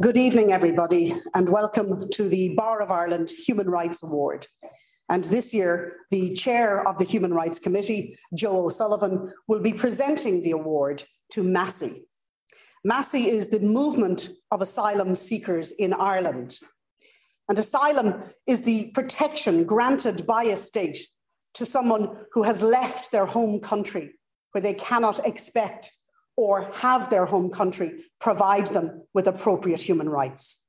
Good evening, everybody, and welcome to the Bar of Ireland Human Rights Award. And this year, the chair of the Human Rights Committee, Joe O'Sullivan, will be presenting the award to MASI. MASI is the movement of asylum seekers in Ireland. And asylum is the protection granted by a state to someone who has left their home country where they cannot expect or have their home country provide them with appropriate human rights.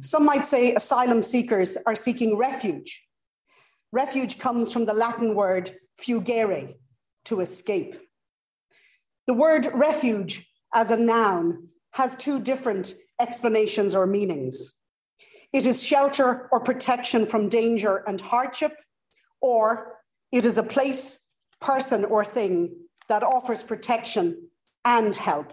Some might say asylum seekers are seeking refuge. Refuge comes from the Latin word fugere, to escape. The word refuge as a noun has two different explanations or meanings. It is shelter or protection from danger and hardship, or it is a place, person, or thing that offers protection and help.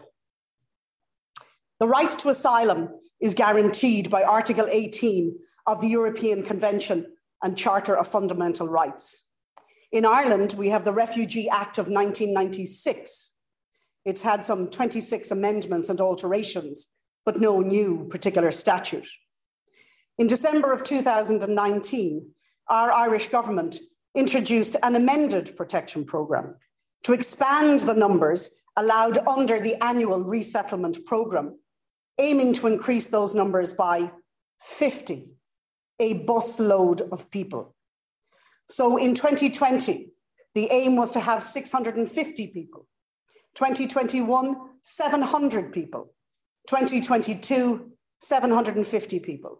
The right to asylum is guaranteed by Article 18 of the European Convention and Charter of Fundamental Rights. In Ireland, we have the Refugee Act of 1996. It's had some 26 amendments and alterations, but no new particular statute. In December of 2019, our Irish government introduced an amended protection programme to expand the numbers allowed under the annual resettlement programme, aiming to increase those numbers by 50, a busload of people. So in 2020, the aim was to have 650 people. 2021, 700 people. 2022, 750 people.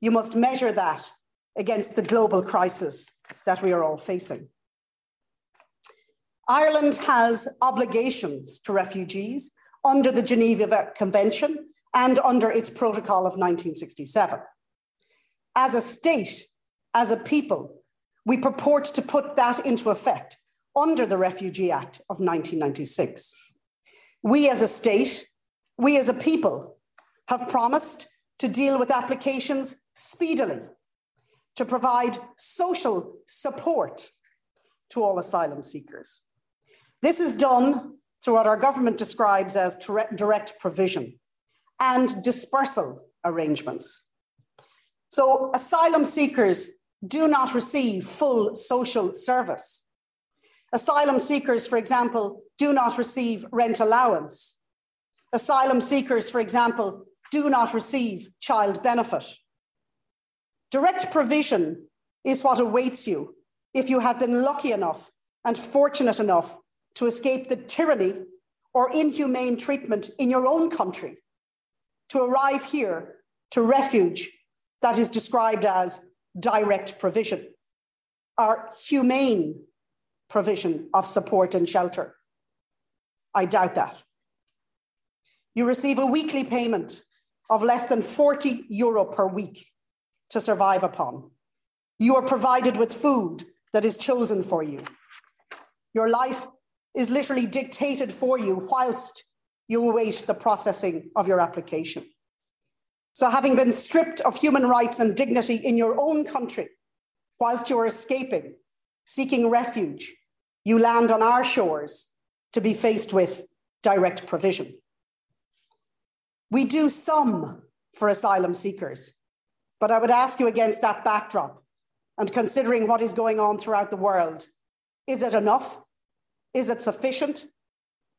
You must measure that against the global crisis that we are all facing. Ireland has obligations to refugees under the Geneva Convention and under its protocol of 1967. As a state, as a people, we purport to put that into effect under the Refugee Act of 1996. We as a state, we as a people, have promised to deal with applications speedily, to provide social support to all asylum seekers. This is done through what our government describes as direct provision and dispersal arrangements. So, asylum seekers do not receive full social service. Asylum seekers, for example, do not receive rent allowance. Asylum seekers, for example, do not receive child benefit. Direct provision is what awaits you if you have been lucky enough and fortunate enough to escape the tyranny or inhumane treatment in your own country, to arrive here to refuge that is described as direct provision, our humane provision of support and shelter. I doubt that. You receive a weekly payment of less than 40 euro per week to survive upon. You are provided with food that is chosen for you. Your life is literally dictated for you whilst you await the processing of your application. So, having been stripped of human rights and dignity in your own country, whilst you are escaping, seeking refuge, you land on our shores to be faced with direct provision. We do some for asylum seekers, but I would ask you against that backdrop and considering what is going on throughout the world, is it enough? Is it sufficient?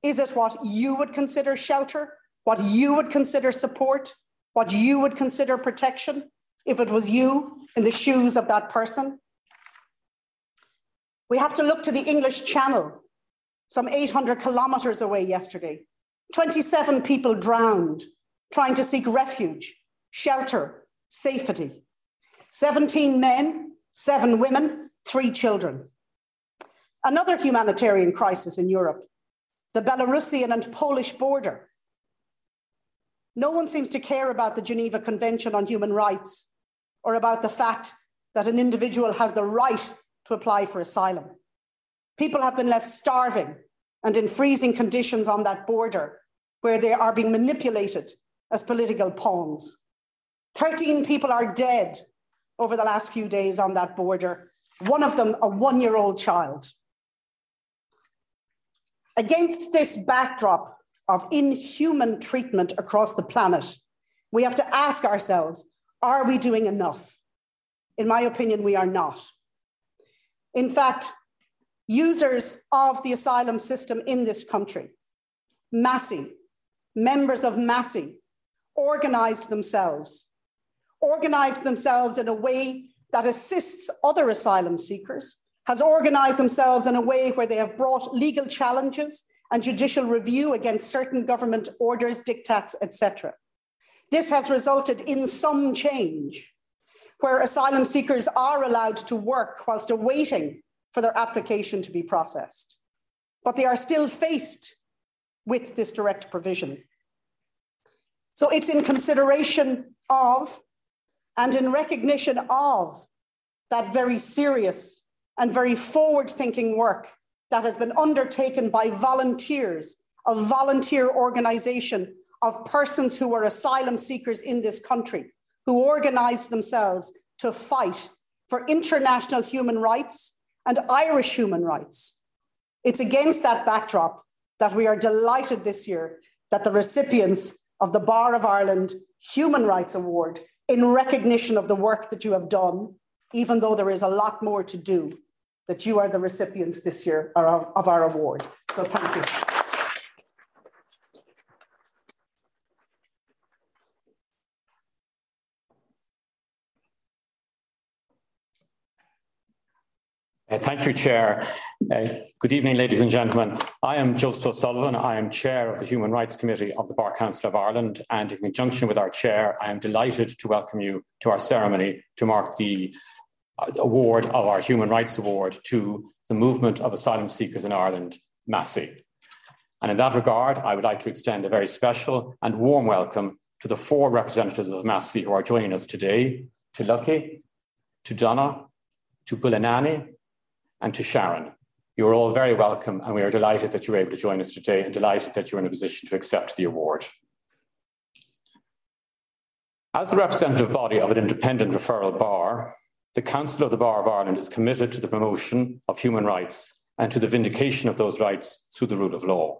Is it what you would consider shelter? What you would consider support? What you would consider protection? If it was you in the shoes of that person? We have to look to the English Channel, some 800 kilometers away yesterday. 27 people drowned trying to seek refuge, shelter, safety. 17 men, seven women, three children. Another humanitarian crisis in Europe, the Belarusian and Polish border. No one seems to care about the Geneva Convention on Human Rights or about the fact that an individual has the right to apply for asylum. People have been left starving and in freezing conditions on that border where they are being manipulated as political pawns. 13 people are dead over the last few days on that border, one of them a one year old child. Against this backdrop of inhuman treatment across the planet, We have to ask ourselves are we doing enough? In my opinion, we are not. In fact, users of the asylum system in this country, MASI, members of MASI, organized themselves, organized themselves in a way that assists other asylum seekers, has organized themselves in a way where they have brought legal challenges and judicial review against certain government orders, diktats, etc. This has resulted in some change where asylum seekers are allowed to work whilst awaiting for their application to be processed. But they are still faced with this direct provision. So it's in consideration of and in recognition of that very serious and very forward thinking work that has been undertaken by volunteers, a volunteer organization of persons who are asylum seekers in this country, who organized themselves to fight for international human rights and Irish human rights. It's against that backdrop that we are delighted this year that the recipients of the Bar of Ireland Human Rights Award, in recognition of the work that you have done, even though there is a lot more to do, that you are the recipients this year of our award. So thank you. Uh, thank you, Chair. Uh, good evening, ladies and gentlemen. I am Joseph O'Sullivan. I am Chair of the Human Rights Committee of the Bar Council of Ireland. And in conjunction with our Chair, I am delighted to welcome you to our ceremony to mark the award of our Human Rights Award to the movement of asylum seekers in Ireland, MASI. And in that regard, I would like to extend a very special and warm welcome to the four representatives of MASI who are joining us today, to Lucky, to Donna, to Bulelani, and to Sharon. You're all very welcome, and we are delighted that you're able to join us today and delighted that you're in a position to accept the award. As the representative body of an independent referral bar, the Council of the Bar of Ireland is committed to the promotion of human rights and to the vindication of those rights through the rule of law.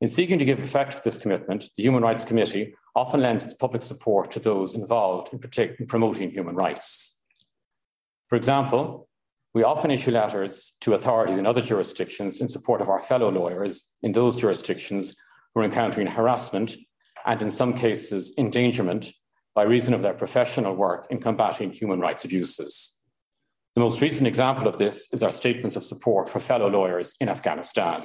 In seeking to give effect to this commitment, the Human Rights Committee often lends its public support to those involved in, in promoting human rights. For example, we often issue letters to authorities in other jurisdictions in support of our fellow lawyers in those jurisdictions who are encountering harassment and, in some cases, endangerment by reason of their professional work in combating human rights abuses. The most recent example of this is our statements of support for fellow lawyers in Afghanistan.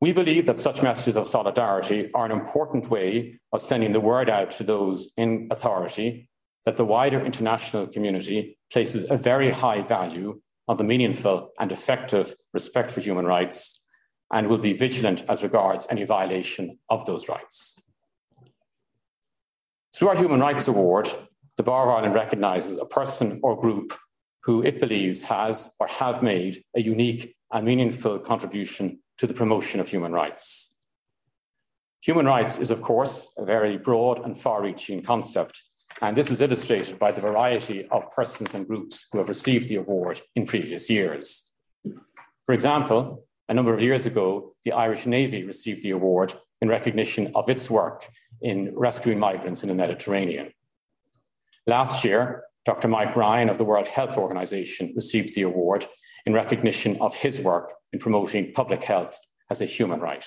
We believe that such messages of solidarity are an important way of sending the word out to those in authority that the wider international community places a very high value on the meaningful and effective respect for human rights and will be vigilant as regards any violation of those rights. Through our Human Rights Award, the Bar of Ireland recognises a person or group who it believes has or have made a unique and meaningful contribution to the promotion of human rights. Human rights is, of course, a very broad and far reaching concept and this is illustrated by the variety of persons and groups who have received the award in previous years. For example, a number of years ago, the Irish Navy received the award in recognition of its work in rescuing migrants in the Mediterranean. Last year, Dr. Mike Ryan of the World Health Organization received the award in recognition of his work in promoting public health as a human right.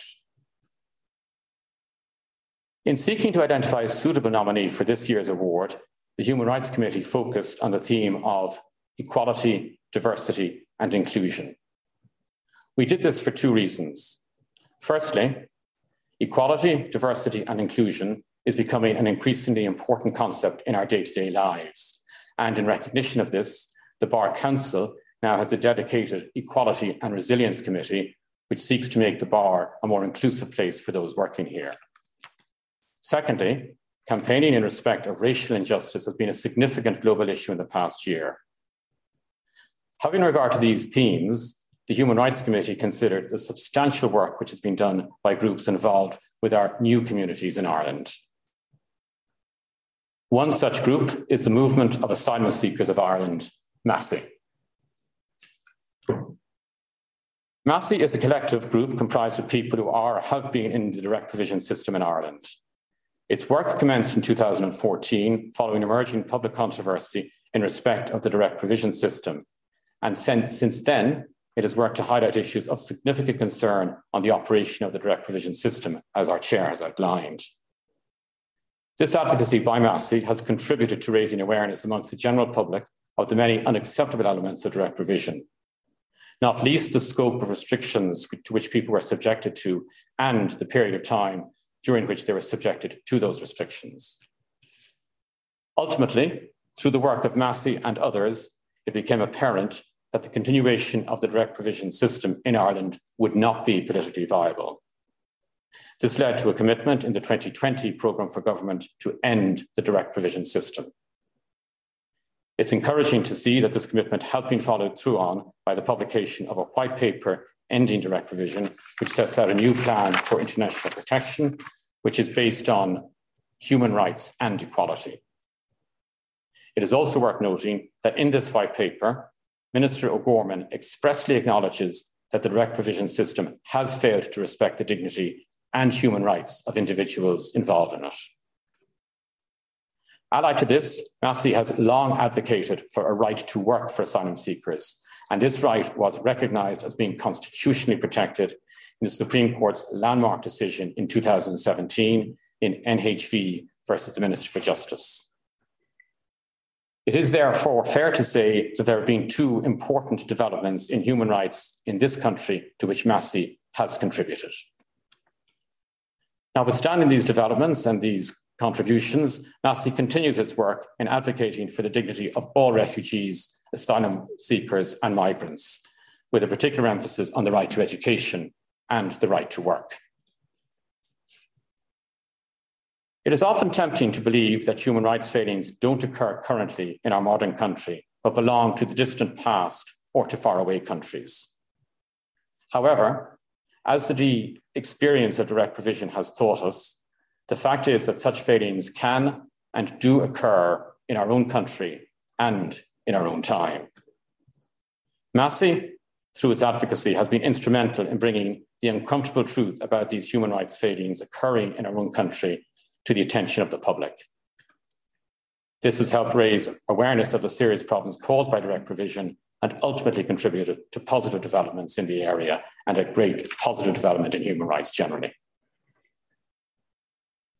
In seeking to identify a suitable nominee for this year's award, the Human Rights Committee focused on the theme of equality, diversity, and inclusion. We did this for two reasons. Firstly, equality, diversity, and inclusion is becoming an increasingly important concept in our day to day lives. And in recognition of this, the Bar Council now has a dedicated Equality and Resilience Committee, which seeks to make the Bar a more inclusive place for those working here. Secondly, campaigning in respect of racial injustice has been a significant global issue in the past year. Having regard to these themes, the Human Rights Committee considered the substantial work which has been done by groups involved with our new communities in Ireland. One such group is the Movement of Asylum Seekers of Ireland, MASI. MASI is a collective group comprised of people who are or have been in the direct provision system in Ireland. Its work commenced in 2014 following emerging public controversy in respect of the direct provision system. And since, since then, it has worked to highlight issues of significant concern on the operation of the direct provision system, as our chair has outlined. This advocacy by MASI has contributed to raising awareness amongst the general public of the many unacceptable elements of direct provision, not least the scope of restrictions to which people were subjected to and the period of time during which they were subjected to those restrictions. Ultimately, through the work of MASI and others, it became apparent that the continuation of the direct provision system in Ireland would not be politically viable. This led to a commitment in the 2020 programme for government to end the direct provision system. It's encouraging to see that this commitment has been followed through on by the publication of a white paper ending direct provision, which sets out a new plan for international protection, which is based on human rights and equality. It is also worth noting that in this white paper, Minister O'Gorman expressly acknowledges that the direct provision system has failed to respect the dignity and human rights of individuals involved in it. Allied to this, MASI has long advocated for a right to work for asylum seekers, and this right was recognised as being constitutionally protected in the Supreme Court's landmark decision in 2017 in NHV versus the Minister for Justice. It is therefore fair to say that there have been two important developments in human rights in this country to which MASI has contributed. Notwithstanding these developments and these contributions, MASI continues its work in advocating for the dignity of all refugees, asylum seekers, and migrants, with a particular emphasis on the right to education and the right to work. It is often tempting to believe that human rights failings don't occur currently in our modern country, but belong to the distant past or to faraway countries. However, as the experience of direct provision has taught us, the fact is that such failings can and do occur in our own country and in our own time. MASI, through its advocacy, has been instrumental in bringing the uncomfortable truth about these human rights failings occurring in our own country to the attention of the public. This has helped raise awareness of the serious problems caused by direct provision and ultimately contributed to positive developments in the area and a great positive development in human rights generally.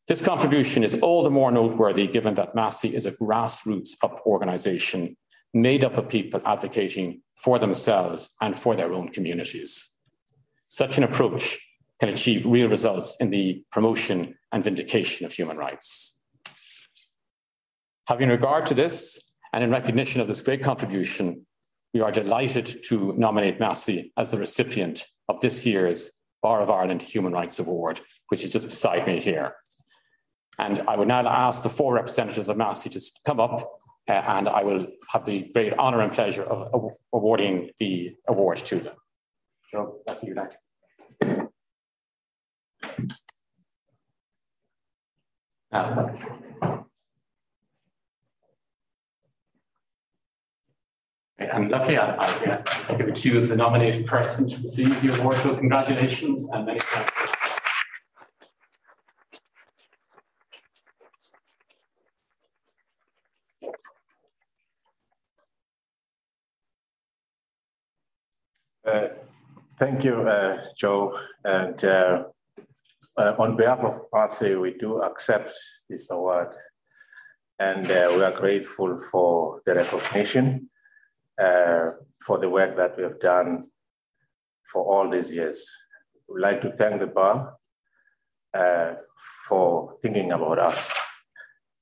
This contribution is all the more noteworthy given that MASI is a grassroots up organisation made up of people advocating for themselves and for their own communities. Such an approach can achieve real results in the promotion and vindication of human rights. Having regard to this, and in recognition of this great contribution, we are delighted to nominate MASI as the recipient of this year's Bar of Ireland Human Rights Award, which is just beside me here. And I would now ask the four representatives of MASI to come up, uh, and I will have the great honour and pleasure of awarding the award to them. So, that you like. Uh, I'm lucky I, I, I to choose the nominated person to receive the award. So congratulations and many thanks. Uh, thank you, uh, Joe. And uh, uh on behalf of MASI, we do accept this award. And uh, we are grateful for the recognition uh, for the work that we have done for all these years. We'd like to thank the bar uh, for thinking about us.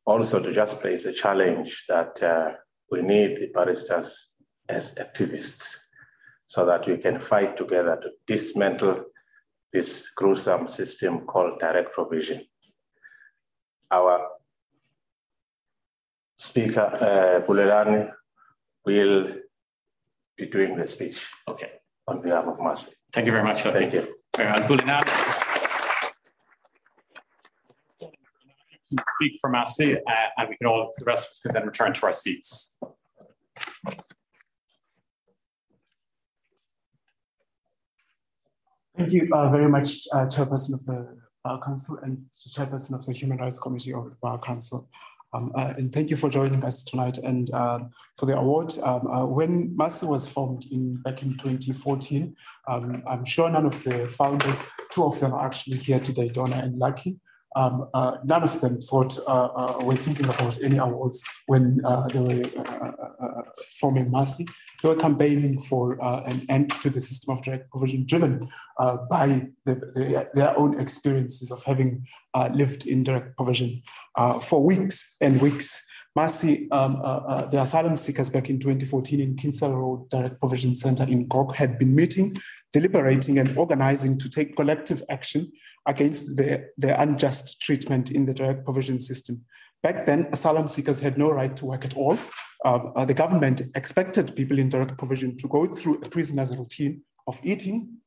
Also, to just place a challenge that uh, we need the barristers as activists so that we can fight together to dismantle this gruesome system called direct provision. Our speaker, uh, Bulelani, will be doing the speech. Okay. On behalf of MASI. Thank you very much. Thank you. Uh, speak for MASI, uh, and we can all, the rest of us can then return to our seats. Thank you uh, very much, uh, Chairperson of the uh, Council and Chairperson of the Human Rights Committee of the Bar Council. Um, uh, and thank you for joining us tonight and uh, for the award. Um, uh, when MASI was formed in back in 2014, um, I'm sure none of the founders, two of them are actually here today, Donna and Lucky. Um, uh, none of them thought uh, uh, were thinking about any awards when they were forming MASI. They are campaigning for an end to the system of direct provision driven by the, the, their own experiences of having lived in direct provision for weeks and weeks MASI, um, uh, uh, the asylum seekers back in 2014 in Kinsale Road Direct Provision Center in Cork had been meeting, deliberating, and organizing to take collective action against the, the unjust treatment in the direct provision system. Back then, asylum seekers had no right to work at all. Um, uh, the government expected people in direct provision to go through a prisoner's routine of eating,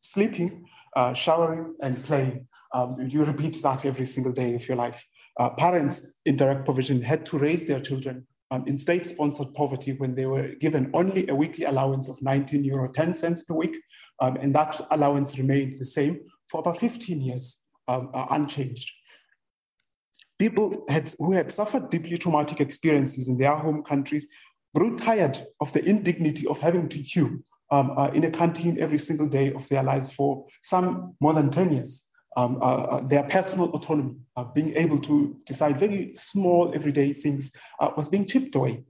sleeping, uh, showering, and playing. Um, you repeat that every single day of your life uh, parents in direct provision had to raise their children um, in state-sponsored poverty when they were given only a weekly allowance of 19 euro 10 cents per week. Um, and that allowance remained the same for about 15 years, um, uh, unchanged. People had, who had suffered deeply traumatic experiences in their home countries grew tired of the indignity of having to queue um, uh, in a canteen every single day of their lives for some more than 10 years um, uh, uh, their personal autonomy, uh, being able to decide very small everyday things, uh, was being chipped away.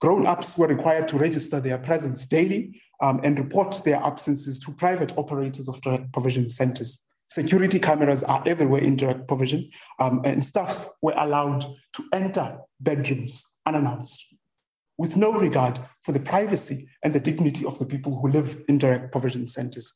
Grown ups were required to register their presence daily um, and report their absences to private operators of provision centers. Security cameras are everywhere in direct provision, um, and staff were allowed to enter bedrooms unannounced with no regard for the privacy and the dignity of the people who live in direct provision centers.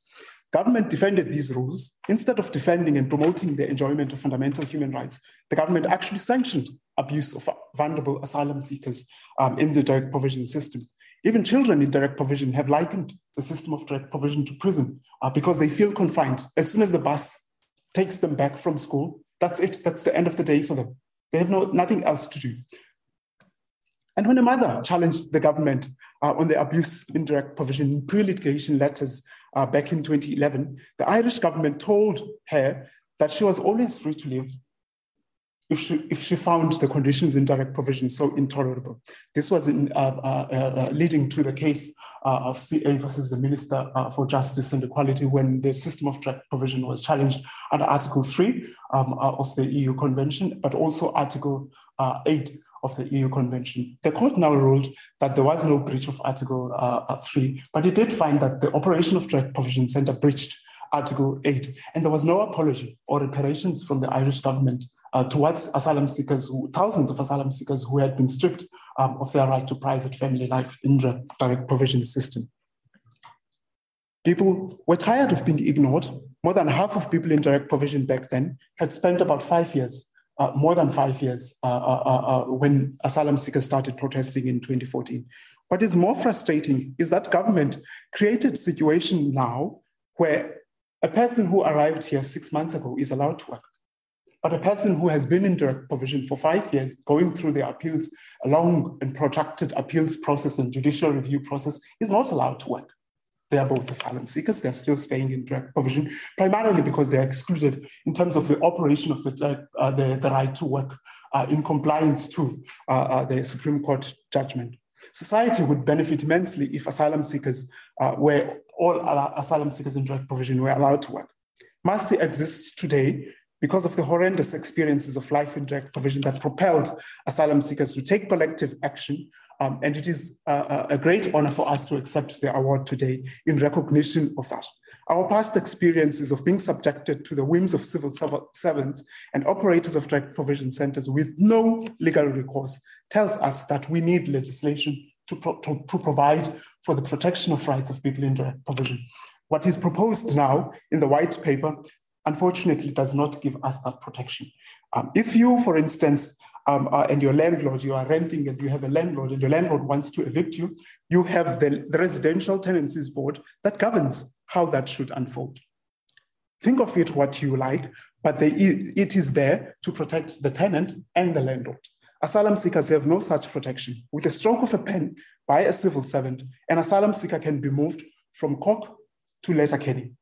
Government defended these rules. Instead of defending and promoting the enjoyment of fundamental human rights, the government actually sanctioned abuse of vulnerable asylum seekers um, in the direct provision system. Even children in direct provision have likened the system of direct provision to prison uh, because they feel confined. As soon as the bus takes them back from school, that's it. That's the end of the day for them. They have no, nothing else to do. And when a mother challenged the government uh, on the abuse in direct provision in pre-litigation letters uh, back in 2011, the Irish government told her that she was always free to leave if she, if she found the conditions in direct provision so intolerable. This was in, uh, uh, uh leading to the case uh, of CA versus the Minister uh, for Justice and Equality when the system of direct provision was challenged under Article 3 um, of the EU Convention, but also Article 8 of the EU Convention. The court now ruled that there was no breach of Article uh, uh 3, but it did find that the operation of direct provision center breached Article 8, and there was no apology or reparations from the Irish government uh, towards asylum seekers, who, thousands of asylum seekers who had been stripped um, of their right to private family life in the direct provision system. People were tired of being ignored. More than half of people in direct provision back then had spent about five years uh, more than five years uh uh, uh, uh, when asylum seekers started protesting in 2014. What is more frustrating is that government created situation now where a person who arrived here six months ago is allowed to work. But a person who has been in direct provision for five years, going through the appeals, a long and protracted appeals process and judicial review process, is not allowed to work. They are both asylum seekers. They're still staying in direct provision, primarily because they're excluded in terms of the operation of the, uh, the, the, right to work uh, in compliance to uh, uh the Supreme Court judgment. Society would benefit immensely if asylum seekers uh, were all asylum seekers in direct provision were allowed to work. MASI exists today because of the horrendous experiences of life in direct provision that propelled asylum seekers to take collective action. Um, and it is uh, a great honor for us to accept the award today in recognition of that. Our past experiences of being subjected to the whims of civil servants and operators of direct provision centers with no legal recourse tells us that we need legislation to, pro to, to provide for the protection of rights of people in direct provision. What is proposed now in the white paper unfortunately does not give us that protection. Um, if you, for instance, um, uh, and your landlord, you are renting and you have a landlord and your landlord wants to evict you, you have the, the residential tenancies board that governs how that should unfold. Think of it what you like, but they, it is there to protect the tenant and the landlord. Asylum seekers have no such protection. With a stroke of a pen by a civil servant, an asylum seeker can be moved from Cork to Letterkenny,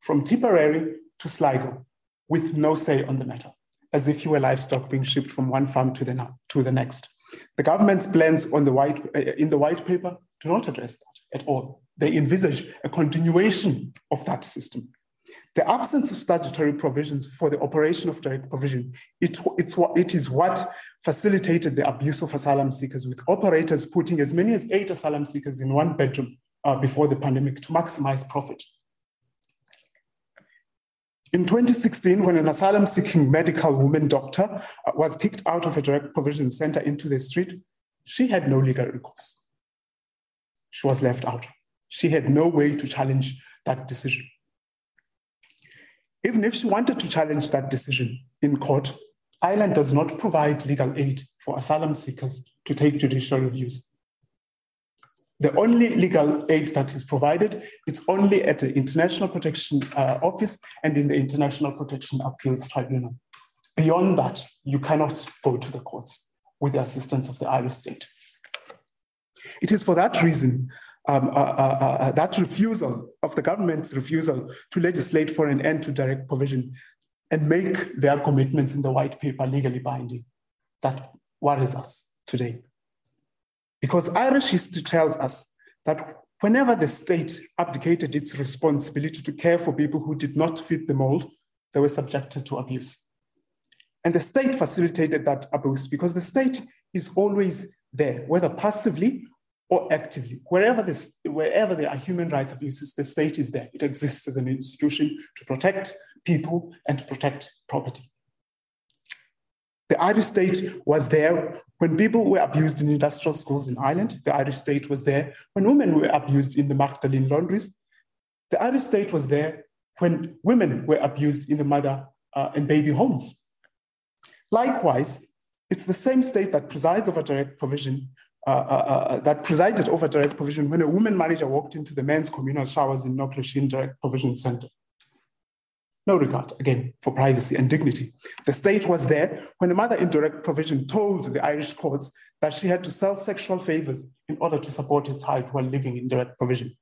from Tipperary to Sligo, with no say on the matter, as if you were livestock being shipped from one farm to the, to the next. The government's plans on the white, uh, in the white paper do not address that at all. They envisage a continuation of that system. The absence of statutory provisions for the operation of direct provision, it, it's what, it is what facilitated the abuse of asylum seekers, with operators putting as many as eight asylum seekers in one bedroom uh, before the pandemic to maximize profit. In 2016, when an asylum seeking medical woman doctor uh, was kicked out of a direct provision center into the street, she had no legal recourse. She was left out. She had no way to challenge that decision. Even if she wanted to challenge that decision in court, Ireland does not provide legal aid for asylum seekers to take judicial reviews. The only legal aid that is provided, it's only at the International Protection uh, Office and in the International Protection Appeals Tribunal. Beyond that, you cannot go to the courts with the assistance of the Irish state. It is for that reason um, uh, uh, uh, uh, that refusal of the government's refusal to legislate for an end to direct provision and make their commitments in the white paper legally binding that worries us today. Because Irish history tells us that whenever the state abdicated its responsibility to care for people who did not fit the mold, they were subjected to abuse. And the state facilitated that abuse because the state is always there, whether passively or actively. Wherever, this, wherever there are human rights abuses, the state is there. It exists as an institution to protect people and to protect property. The Irish state was there when people were abused in industrial schools in Ireland. The Irish state was there when women were abused in the Magdalene laundries. The Irish state was there when women were abused in the mother uh, and baby homes. Likewise, it's the same state that presides over direct provision, uh, uh, uh that presided over direct provision when a woman manager walked into the men's communal showers in Knockalisheen Direct Provision Center no regard, again, for privacy and dignity. The state was there when a mother in direct provision told the Irish courts that she had to sell sexual favors in order to support his child while living in direct provision.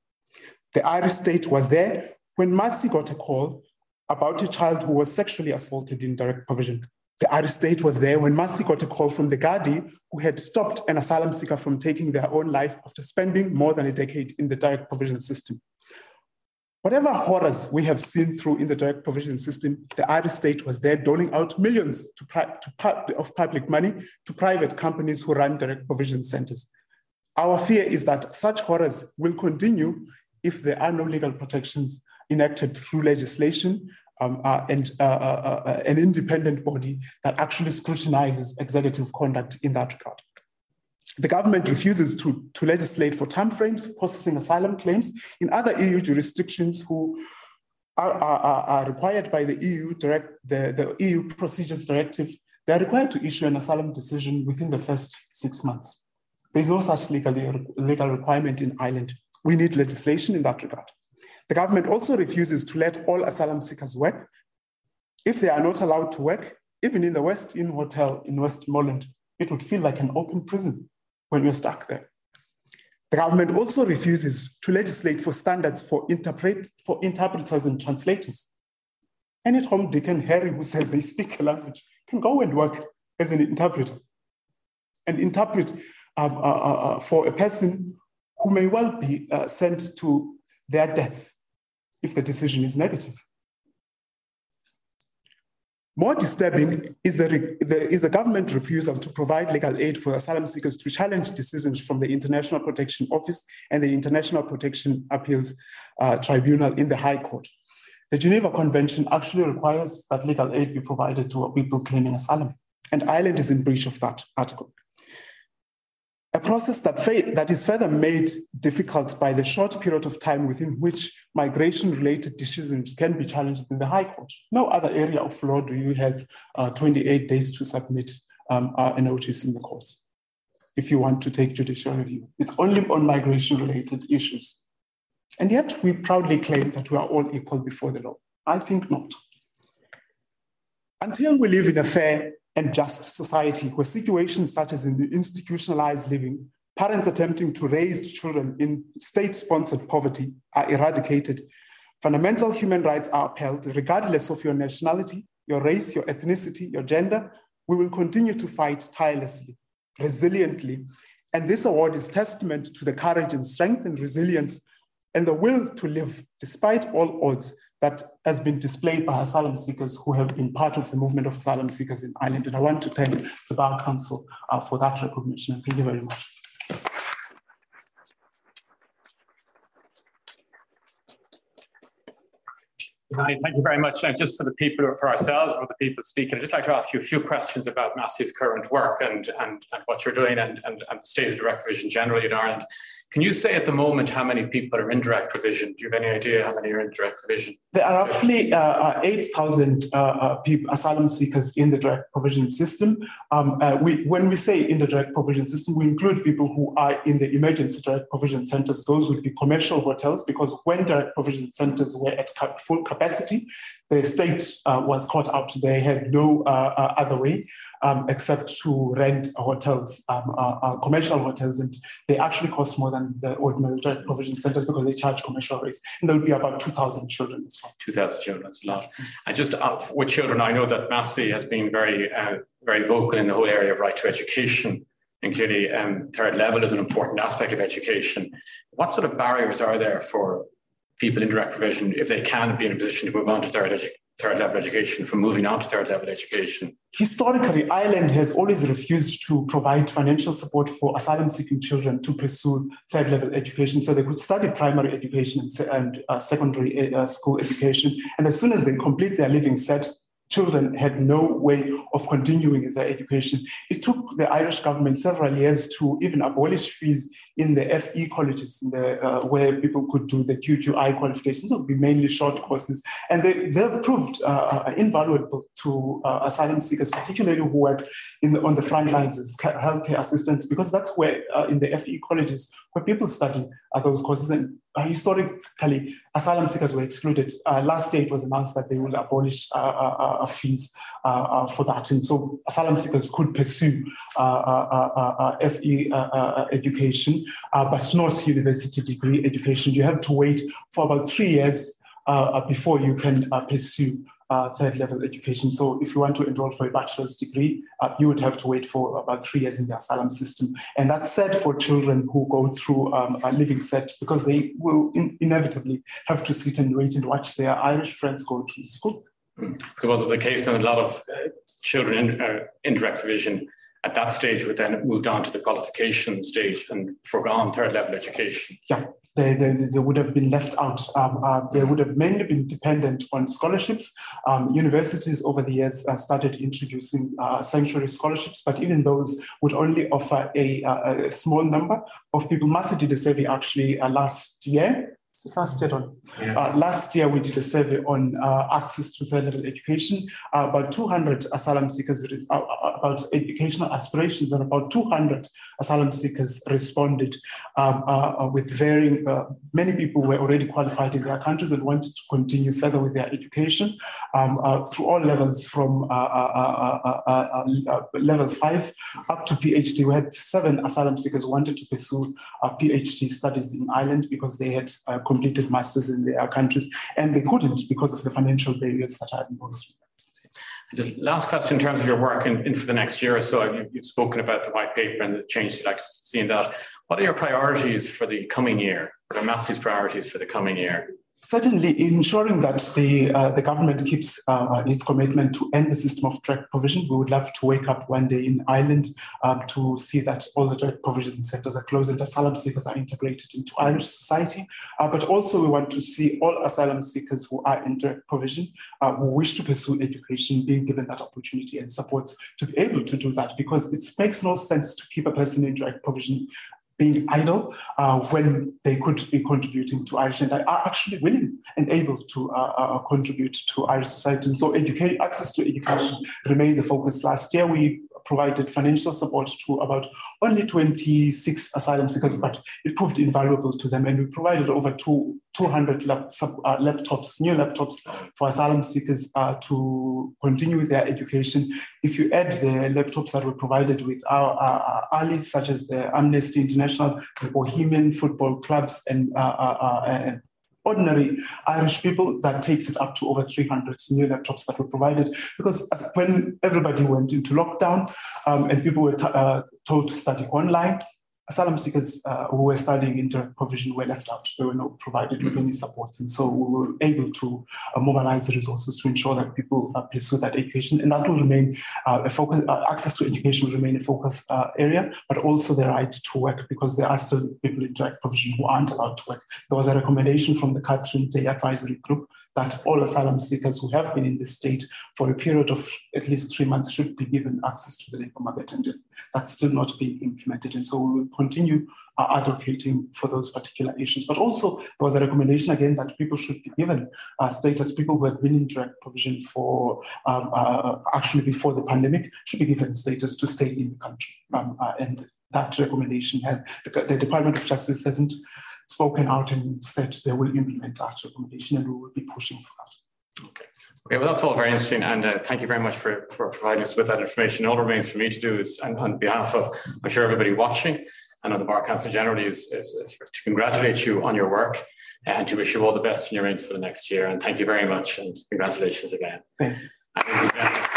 The Irish state was there when MASI got a call about a child who was sexually assaulted in direct provision. The Irish state was there when MASI got a call from the Gardaí, who had stopped an asylum seeker from taking their own life after spending more than a decade in the direct provision system. Whatever horrors we have seen through in the direct provision system, the Irish state was there doling out millions to, to, of public money to private companies who run direct provision centers. Our fear is that such horrors will continue if there are no legal protections enacted through legislation um, uh, and uh, uh, uh an independent body that actually scrutinizes executive conduct in that regard the government refuses to, to legislate for timeframes processing asylum claims in other EU jurisdictions who are, are, are required by the EU direct the, the EU procedures directive. They are required to issue an asylum decision within the first six months. There is no such legal, legal requirement in Ireland. We need legislation in that regard. The government also refuses to let all asylum seekers work. If they are not allowed to work, even in the West Inn Hotel in Westmoreland, it would feel like an open prison when we're stuck there. The government also refuses to legislate for standards for, interpret, for interpreters and translators. Any Tom, Dick, and Harry who says they speak a language can go and work as an interpreter and interpret um, uh, uh, uh for a person who may well be uh, sent to their death if the decision is negative. More disturbing is the, the, is the government refusal to provide legal aid for asylum seekers to challenge decisions from the International Protection Office and the International Protection Appeals uh, Tribunal in the High Court. The Geneva Convention actually requires that legal aid be provided to people claiming asylum, and Ireland is in breach of that article a process that, that is further made difficult by the short period of time within which migration-related decisions can be challenged in the High Court. No other area of law do you have uh, 28 days to submit um, uh, a notice in the court if you want to take judicial review. It's only on migration-related issues. And yet we proudly claim that we are all equal before the law. I think not. Until we live in a fair and just society where situations such as in the institutionalized living, parents attempting to raise children in state sponsored poverty are eradicated. Fundamental human rights are upheld regardless of your nationality, your race, your ethnicity, your gender, we will continue to fight tirelessly, resiliently. And this award is testament to the courage and strength and resilience and the will to live despite all odds that has been displayed by asylum seekers who have been part of the movement of asylum seekers in Ireland. And I want to thank the Bar Council uh, for that recognition. Thank you very much. Hi, thank you very much. And just for the people, for ourselves, for the people speaking, I'd just like to ask you a few questions about MASI's current work and, and, and what you're doing and, and, and the state of direct provision generally in Ireland. Can you say at the moment how many people are in direct provision? Do you have any idea how many are in direct provision? There are roughly uh, uh 8,000 uh, uh, asylum seekers in the direct provision system. Um, uh, we, when we say in the direct provision system, we include people who are in the emergency direct provision centers. Those would be commercial hotels because when direct provision centers were at full capacity, the state uh, was caught out. They had no other way um, except to rent hotels, um, uh, uh, commercial hotels, and they actually cost more than the ordinary direct provision centers because they charge commercial rates. And there would be about 2,000 children. 2,000 children, that's a lot. And just uh, with children, I know that MASI has been very, uh, very vocal in the whole area of right to education. And clearly, um, third level is an important aspect of education. What sort of barriers are there for people in direct provision if they can be in a position to move on to third, edu- third level education from moving on to third level education? Historically, Ireland has always refused to provide financial support for asylum seeking children to pursue third level education so they could study primary education and, uh, secondary uh, school education. And as soon as they complete their Leaving Cert, children had no way of continuing their education. It took the Irish government several years to even abolish fees in the FE colleges the, uh, where people could do the QQI qualifications. It would be mainly short courses. And they, they've proved uh, uh, invaluable to uh, asylum seekers, particularly who work in the, on the front lines as healthcare assistants, because that's where uh, in the FE colleges where people study those courses. And uh, historically, asylum seekers were excluded. last year, it was announced that they will abolish fees for that. And so asylum seekers could pursue FE education uh, but not university degree education. You have to wait for about three years uh, uh before you can uh, pursue uh, third level education. So if you want to enroll for a bachelor's degree, uh, you would have to wait for about three years in the asylum system. And that's sad for children who go through um, a Leaving Cert because they will in- inevitably have to sit and wait and watch their Irish friends go to school. So was it the case in a lot of uh, children in, uh, in direct provision at that stage would then moved on to the qualification stage and forgone third level education. Yeah, they, they, they would have been left out. Um, uh, they would have mainly been dependent on scholarships. Um, universities over the years uh, started introducing uh, sanctuary scholarships, but even those would only offer a, a, a small number of people. MASI did a survey actually uh, last year last year on. Yeah. Uh, last year, we did a survey on uh, access to third level education. Uh, about 200 asylum seekers, uh, uh, about educational aspirations, and about 200 asylum seekers responded um, uh, with varying, many people were already qualified in their countries and wanted to continue further with their education um, through all levels from level five up to PhD. We had seven asylum seekers who wanted to pursue PhD studies in Ireland because they had completed masters in their countries, and they couldn't because of the financial barriers that are imposed. The last question in terms of your work in, in for the next year or so, you, have spoken about the white paper and the change you'd like to see in that. What are your priorities for the coming year? What are MASI's priorities for the coming year? Certainly ensuring that the uh, the government keeps uh, its commitment to end the system of direct provision. We would love to wake up one day in Ireland um, to see that all the direct provision centres are closed and asylum seekers are integrated into Irish society. Uh, but also we want to see all asylum seekers who are in direct provision, uh, who wish to pursue education, being given that opportunity and support to be able to do that because it makes no sense to keep a person in direct provision being idle uh, when they could be contributing to Irish and are actually willing and able to uh, uh, contribute to Irish society. And so educate, access to education remains a focus. Last year, we provided financial support to about only 26 asylum seekers, but it proved invaluable to them. And we provided over two, 200 lap, sub, uh, laptops, new laptops for asylum seekers uh, to continue their education. If you add the laptops that were provided with our, our, our allies, such as the Amnesty International, the Bohemian football clubs, and, uh, uh, uh, and ordinary Irish people, that takes it up to over 300 new laptops that were provided. Because when everybody went into lockdown um, and people were uh, told to study online, asylum seekers uh, who were studying in direct provision were left out. They were not provided with any support. And so we were able to uh, mobilize the resources to ensure that people uh, pursue that education. And that will remain uh, a focus, uh, access to education will remain a focus uh, area, but also the right to work because there are still people in direct provision who aren't allowed to work. There was a recommendation from the Catherine Day Advisory Group that all asylum seekers who have been in the state for a period of at least three months should be given access to the labor market, and that's still not being implemented. And so we will continue uh, advocating for those particular issues. But also, there was a recommendation again that people should be given uh, status. People who have been in direct provision for um, uh, actually before the pandemic should be given status to stay in the country. Um, uh, and that recommendation has the, the Department of Justice hasn't spoken out and said they will implement that recommendation and we will be pushing for that. Okay. Okay, well, that's all very interesting. And uh, thank you very much for, for providing us with that information. All that remains for me to do is, and on behalf of, I'm sure everybody watching and on the Bar Council generally, is, is, is to congratulate you on your work and to wish you all the best in your reigns for the next year. And thank you very much and congratulations again. Thank you.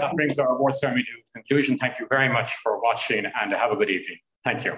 That brings our award ceremony to conclusion. Thank you very much for watching and have a good evening. Thank you.